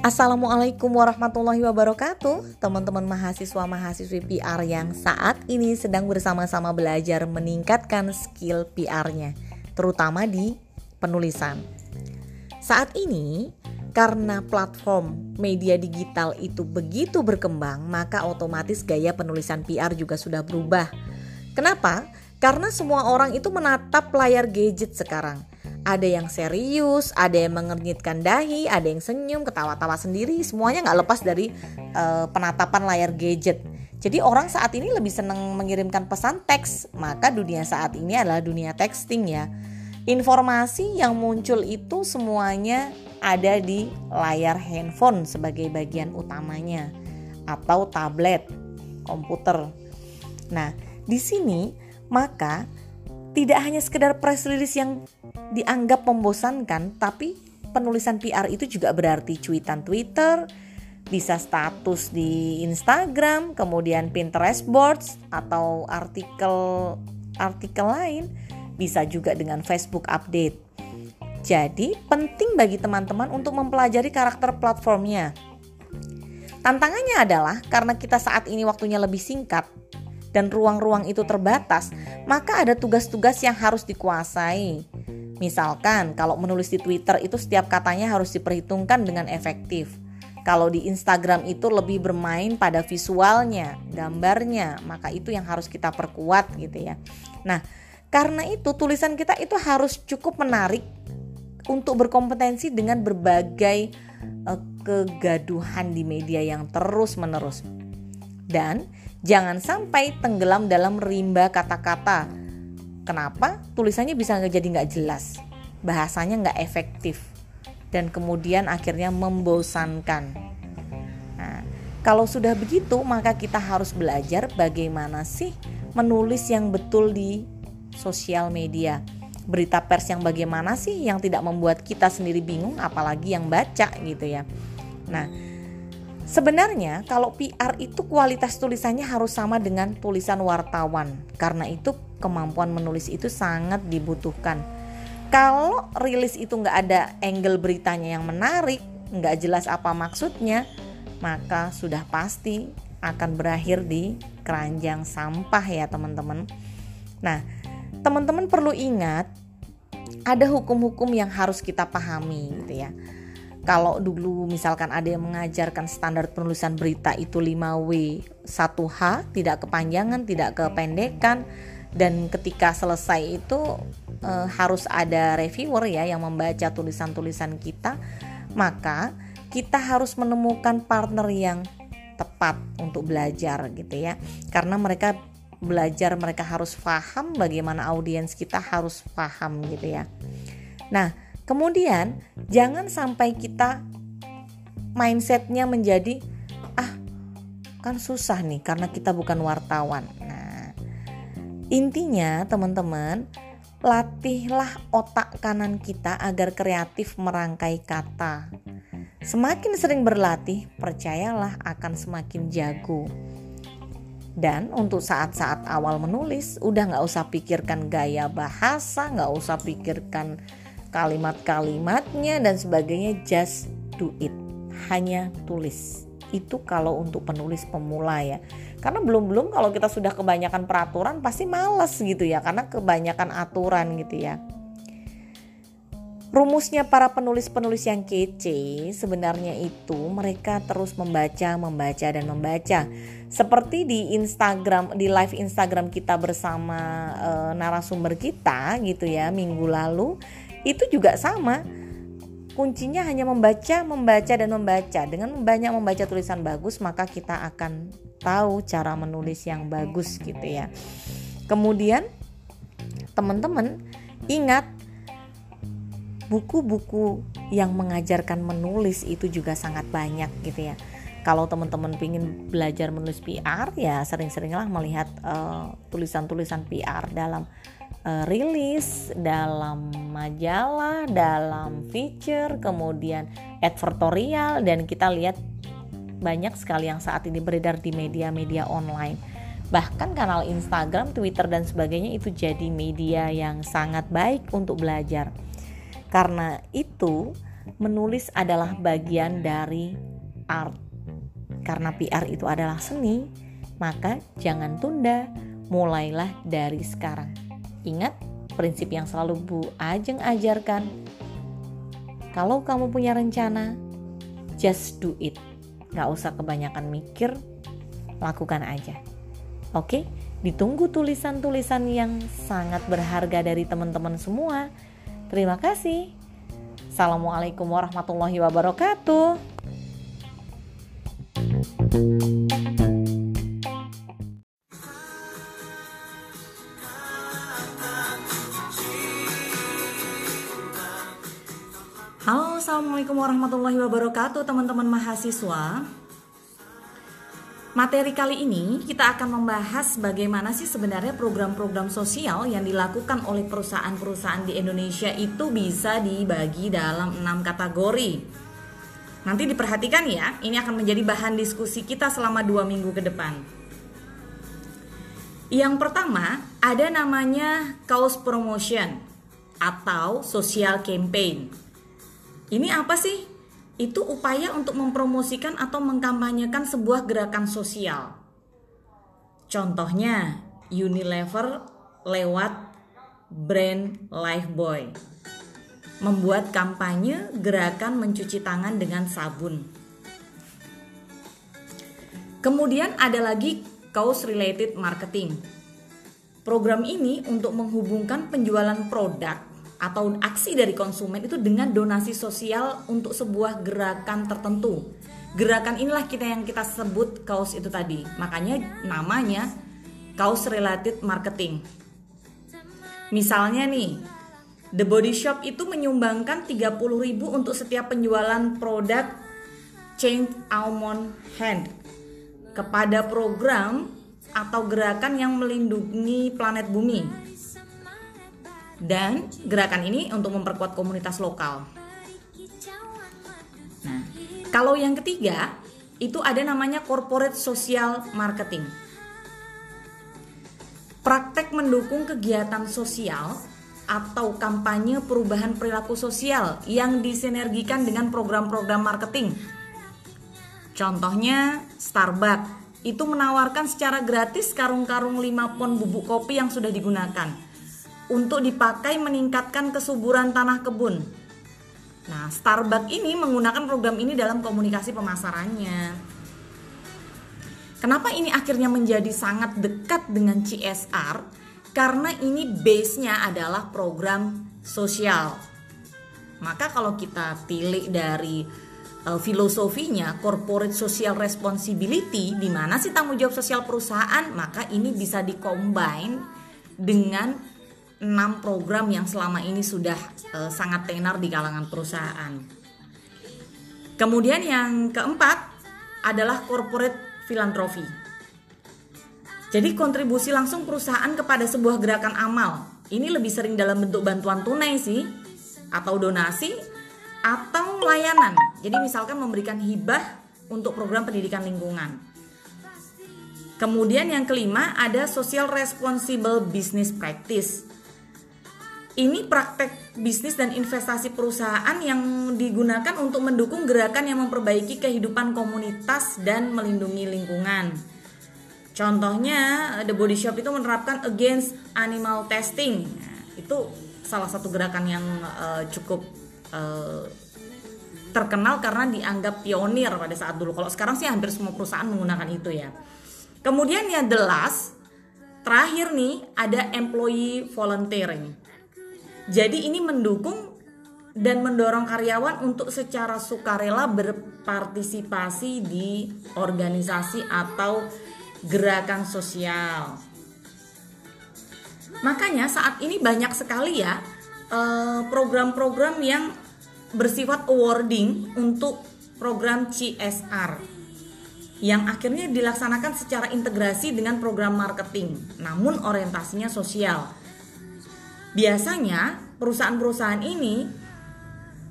Assalamualaikum warahmatullahi wabarakatuh. Teman-teman mahasiswa-mahasiswi PR yang saat ini sedang bersama-sama belajar meningkatkan skill PR-nya Terutama di penulisan. Saat ini karena platform media digital itu begitu berkembang Maka otomatis gaya penulisan PR juga sudah berubah. Kenapa? Karena semua orang itu menatap layar gadget sekarang ada yang serius, ada yang mengernyitkan dahi, ada yang senyum, ketawa-tawa sendiri, semuanya nggak lepas dari uh, penatapan layar gadget. Jadi orang saat ini lebih senang mengirimkan pesan teks, maka dunia saat ini adalah dunia texting ya. Informasi yang muncul itu semuanya ada di layar handphone sebagai bagian utamanya atau tablet, komputer. Nah, di sini maka tidak hanya sekedar press release yang dianggap membosankan, tapi penulisan PR itu juga berarti cuitan Twitter, bisa status di Instagram, kemudian Pinterest boards atau artikel artikel lain, bisa juga dengan Facebook update. Jadi, penting bagi teman-teman untuk mempelajari karakter platformnya. Tantangannya adalah karena kita saat ini waktunya lebih singkat, dan ruang-ruang itu terbatas, maka ada tugas-tugas yang harus dikuasai. Misalkan, kalau menulis di Twitter itu setiap katanya harus diperhitungkan dengan efektif. Kalau di Instagram itu lebih bermain pada visualnya, gambarnya, maka itu yang harus kita perkuat gitu ya. Nah, karena itu tulisan kita itu harus cukup menarik untuk berkompetensi dengan berbagai uh, kegaduhan di media yang terus-menerus. Dan Jangan sampai tenggelam dalam rimba kata-kata. Kenapa? Tulisannya bisa jadi nggak jelas, bahasanya nggak efektif, dan kemudian akhirnya membosankan. Nah, kalau sudah begitu, maka kita harus belajar bagaimana sih menulis yang betul di sosial media. Berita pers yang bagaimana sih yang tidak membuat kita sendiri bingung, apalagi yang baca gitu ya. Nah, Sebenarnya kalau PR itu kualitas tulisannya harus sama dengan tulisan wartawan. Karena itu kemampuan menulis itu sangat dibutuhkan. Kalau rilis itu nggak ada angle beritanya yang menarik, nggak jelas apa maksudnya, maka sudah pasti akan berakhir di keranjang sampah ya teman-teman. Nah, teman-teman perlu ingat ada hukum-hukum yang harus kita pahami gitu ya kalau dulu misalkan ada yang mengajarkan standar penulisan berita itu 5W 1H tidak kepanjangan tidak kependekan dan ketika selesai itu e, harus ada reviewer ya yang membaca tulisan-tulisan kita maka kita harus menemukan partner yang tepat untuk belajar gitu ya. Karena mereka belajar mereka harus paham bagaimana audiens kita harus paham gitu ya. Nah Kemudian jangan sampai kita mindsetnya menjadi ah kan susah nih karena kita bukan wartawan. Nah intinya teman-teman latihlah otak kanan kita agar kreatif merangkai kata. Semakin sering berlatih, percayalah akan semakin jago. Dan untuk saat-saat awal menulis, udah nggak usah pikirkan gaya bahasa, nggak usah pikirkan kalimat-kalimatnya dan sebagainya just do it. Hanya tulis. Itu kalau untuk penulis pemula ya. Karena belum-belum kalau kita sudah kebanyakan peraturan pasti males gitu ya. Karena kebanyakan aturan gitu ya. Rumusnya para penulis-penulis yang kece sebenarnya itu mereka terus membaca, membaca dan membaca. Seperti di Instagram, di live Instagram kita bersama e, narasumber kita gitu ya minggu lalu itu juga sama kuncinya hanya membaca, membaca dan membaca. Dengan banyak membaca tulisan bagus, maka kita akan tahu cara menulis yang bagus gitu ya. Kemudian teman-teman ingat buku-buku yang mengajarkan menulis itu juga sangat banyak gitu ya. Kalau teman-teman ingin belajar menulis PR ya sering-seringlah melihat eh, tulisan-tulisan uh, PR dalam uh, rilis dalam majalah, dalam feature, kemudian advertorial dan kita lihat banyak sekali yang saat ini beredar di media-media online. Bahkan kanal Instagram, Twitter dan sebagainya itu jadi media yang sangat baik untuk belajar. Karena itu, menulis adalah bagian dari art. Karena PR itu adalah seni, maka jangan tunda, mulailah dari sekarang. Ingat prinsip yang selalu Bu Ajeng ajarkan. Kalau kamu punya rencana, just do it. Gak usah kebanyakan mikir, lakukan aja. Oke, ditunggu tulisan-tulisan yang sangat berharga dari teman-teman semua. Terima kasih. Assalamualaikum warahmatullahi wabarakatuh. Halo, assalamualaikum warahmatullahi wabarakatuh, teman-teman mahasiswa. Materi kali ini kita akan membahas bagaimana sih sebenarnya program-program sosial yang dilakukan oleh perusahaan-perusahaan di Indonesia itu bisa dibagi dalam enam kategori. Nanti diperhatikan ya, ini akan menjadi bahan diskusi kita selama dua minggu ke depan. Yang pertama, ada namanya cause promotion atau social campaign. Ini apa sih? Itu upaya untuk mempromosikan atau mengkampanyekan sebuah gerakan sosial. Contohnya, Unilever lewat brand Lifebuoy membuat kampanye gerakan mencuci tangan dengan sabun. Kemudian ada lagi cause related marketing. Program ini untuk menghubungkan penjualan produk atau aksi dari konsumen itu dengan donasi sosial untuk sebuah gerakan tertentu. Gerakan inilah kita yang kita sebut kaos itu tadi. Makanya namanya kaos related marketing. Misalnya nih, The Body Shop itu menyumbangkan 30.000 untuk setiap penjualan produk Change Almond Hand kepada program atau gerakan yang melindungi planet bumi dan gerakan ini untuk memperkuat komunitas lokal. Nah, kalau yang ketiga itu ada namanya corporate social marketing. Praktek mendukung kegiatan sosial atau kampanye perubahan perilaku sosial yang disinergikan dengan program-program marketing. Contohnya Starbucks itu menawarkan secara gratis karung-karung 5 pon bubuk kopi yang sudah digunakan untuk dipakai meningkatkan kesuburan tanah kebun. Nah, Starbucks ini menggunakan program ini dalam komunikasi pemasarannya. Kenapa ini akhirnya menjadi sangat dekat dengan CSR? Karena ini base-nya adalah program sosial. Maka kalau kita pilih dari uh, filosofinya corporate social responsibility di mana sih tanggung jawab sosial perusahaan, maka ini bisa dikombin dengan 6 program yang selama ini sudah uh, sangat tenar di kalangan perusahaan. Kemudian yang keempat adalah corporate philanthropy. Jadi kontribusi langsung perusahaan kepada sebuah gerakan amal. Ini lebih sering dalam bentuk bantuan tunai sih atau donasi atau layanan. Jadi misalkan memberikan hibah untuk program pendidikan lingkungan. Kemudian yang kelima ada social responsible business practice ini praktek bisnis dan investasi perusahaan yang digunakan untuk mendukung gerakan yang memperbaiki kehidupan komunitas dan melindungi lingkungan. Contohnya, The Body Shop itu menerapkan against animal testing. Nah, itu salah satu gerakan yang uh, cukup uh, terkenal karena dianggap pionir pada saat dulu. Kalau sekarang sih hampir semua perusahaan menggunakan itu ya. Kemudian yang the last, terakhir nih ada employee volunteering. Jadi ini mendukung dan mendorong karyawan untuk secara sukarela berpartisipasi di organisasi atau gerakan sosial. Makanya saat ini banyak sekali ya eh, program-program yang bersifat awarding untuk program CSR yang akhirnya dilaksanakan secara integrasi dengan program marketing, namun orientasinya sosial. Biasanya perusahaan-perusahaan ini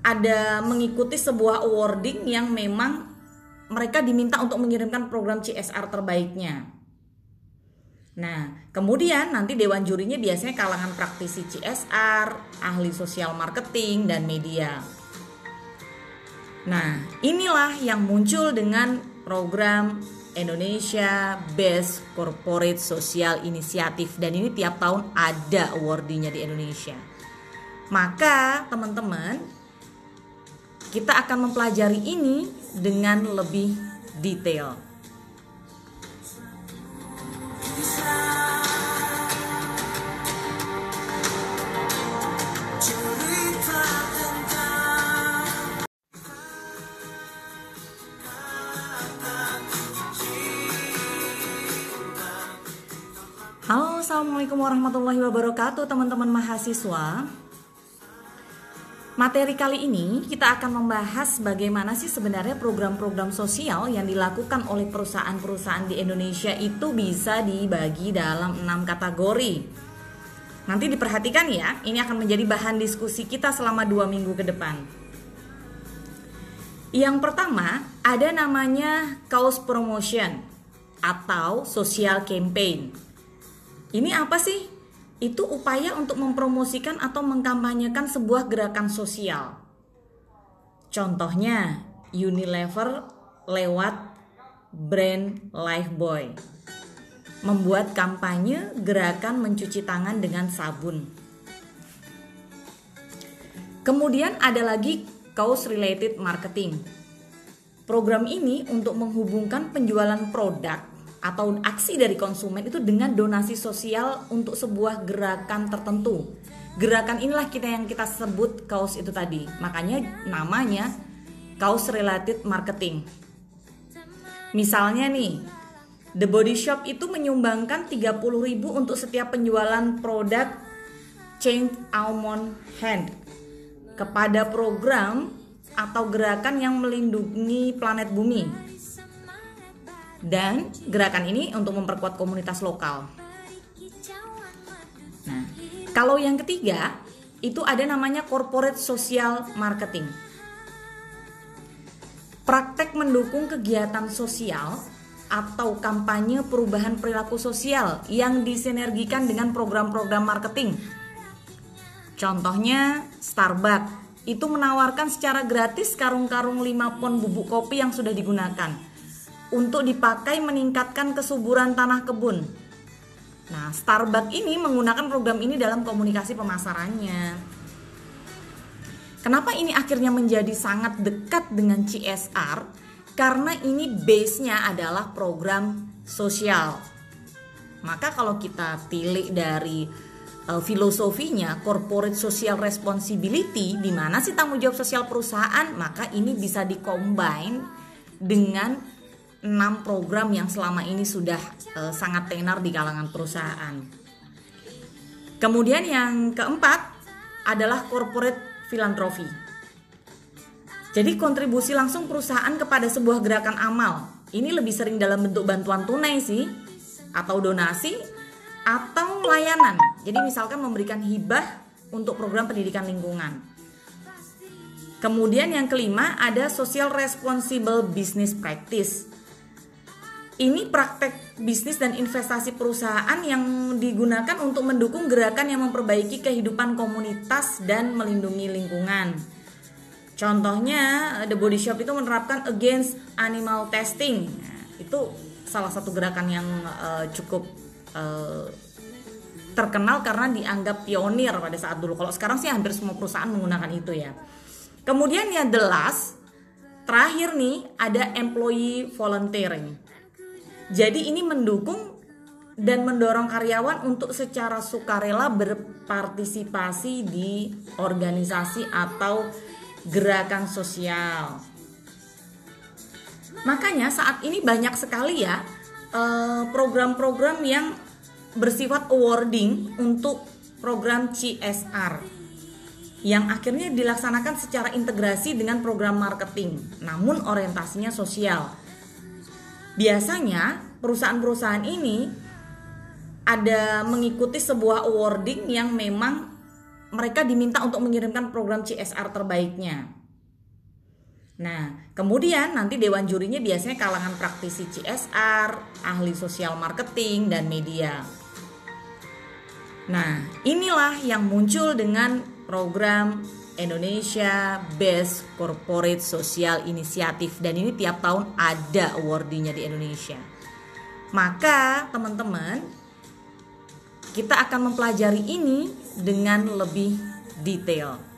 ada mengikuti sebuah awarding yang memang mereka diminta untuk mengirimkan program CSR terbaiknya. Nah, kemudian nanti dewan jurinya biasanya kalangan praktisi CSR, ahli sosial marketing, dan media. Nah, inilah yang muncul dengan program Indonesia Best Corporate Social Initiative dan ini tiap tahun ada awardingnya di Indonesia. Maka teman-teman kita akan mempelajari ini dengan lebih detail. Assalamualaikum warahmatullahi wabarakatuh, teman-teman mahasiswa. Materi kali ini kita akan membahas bagaimana sih sebenarnya program-program sosial yang dilakukan oleh perusahaan-perusahaan di Indonesia itu bisa dibagi dalam enam kategori. Nanti diperhatikan ya, ini akan menjadi bahan diskusi kita selama dua minggu ke depan. Yang pertama, ada namanya cause promotion atau social campaign. Ini apa sih? Itu upaya untuk mempromosikan atau mengkampanyekan sebuah gerakan sosial. Contohnya, Unilever lewat brand Lifebuoy membuat kampanye gerakan mencuci tangan dengan sabun. Kemudian ada lagi cause related marketing. Program ini untuk menghubungkan penjualan produk atau aksi dari konsumen itu dengan donasi sosial untuk sebuah gerakan tertentu. Gerakan inilah kita yang kita sebut kaos itu tadi. Makanya namanya kaos related marketing. Misalnya nih, The Body Shop itu menyumbangkan 30.000 untuk setiap penjualan produk Change Almond Hand kepada program atau gerakan yang melindungi planet bumi dan gerakan ini untuk memperkuat komunitas lokal. Nah, kalau yang ketiga itu ada namanya corporate social marketing. Praktek mendukung kegiatan sosial atau kampanye perubahan perilaku sosial yang disinergikan dengan program-program marketing. Contohnya Starbucks itu menawarkan secara gratis karung-karung 5 pon bubuk kopi yang sudah digunakan untuk dipakai meningkatkan kesuburan tanah kebun. Nah, Starbucks ini menggunakan program ini dalam komunikasi pemasarannya. Kenapa ini akhirnya menjadi sangat dekat dengan CSR? Karena ini base-nya adalah program sosial. Maka kalau kita pilih dari uh, filosofinya corporate social responsibility di mana sih tanggung jawab sosial perusahaan, maka ini bisa dikombin dengan 6 program yang selama ini sudah uh, sangat tenar di kalangan perusahaan. Kemudian yang keempat adalah corporate philanthropy. Jadi kontribusi langsung perusahaan kepada sebuah gerakan amal. Ini lebih sering dalam bentuk bantuan tunai sih atau donasi atau layanan. Jadi misalkan memberikan hibah untuk program pendidikan lingkungan. Kemudian yang kelima ada social responsible business practice ini praktek bisnis dan investasi perusahaan yang digunakan untuk mendukung gerakan yang memperbaiki kehidupan komunitas dan melindungi lingkungan. Contohnya, The Body Shop itu menerapkan against animal testing. Nah, itu salah satu gerakan yang uh, cukup uh, terkenal karena dianggap pionir pada saat dulu. Kalau sekarang sih hampir semua perusahaan menggunakan itu ya. Kemudian yang the last, terakhir nih ada employee volunteering. Jadi ini mendukung dan mendorong karyawan untuk secara sukarela berpartisipasi di organisasi atau gerakan sosial. Makanya saat ini banyak sekali ya eh, program-program yang bersifat awarding untuk program CSR yang akhirnya dilaksanakan secara integrasi dengan program marketing, namun orientasinya sosial. Biasanya perusahaan-perusahaan ini ada mengikuti sebuah awarding yang memang mereka diminta untuk mengirimkan program CSR terbaiknya. Nah, kemudian nanti dewan jurinya biasanya kalangan praktisi CSR, ahli sosial marketing, dan media. Nah, inilah yang muncul dengan program Indonesia Best Corporate Social Initiative dan ini tiap tahun ada awardinya di Indonesia. Maka teman-teman kita akan mempelajari ini dengan lebih detail.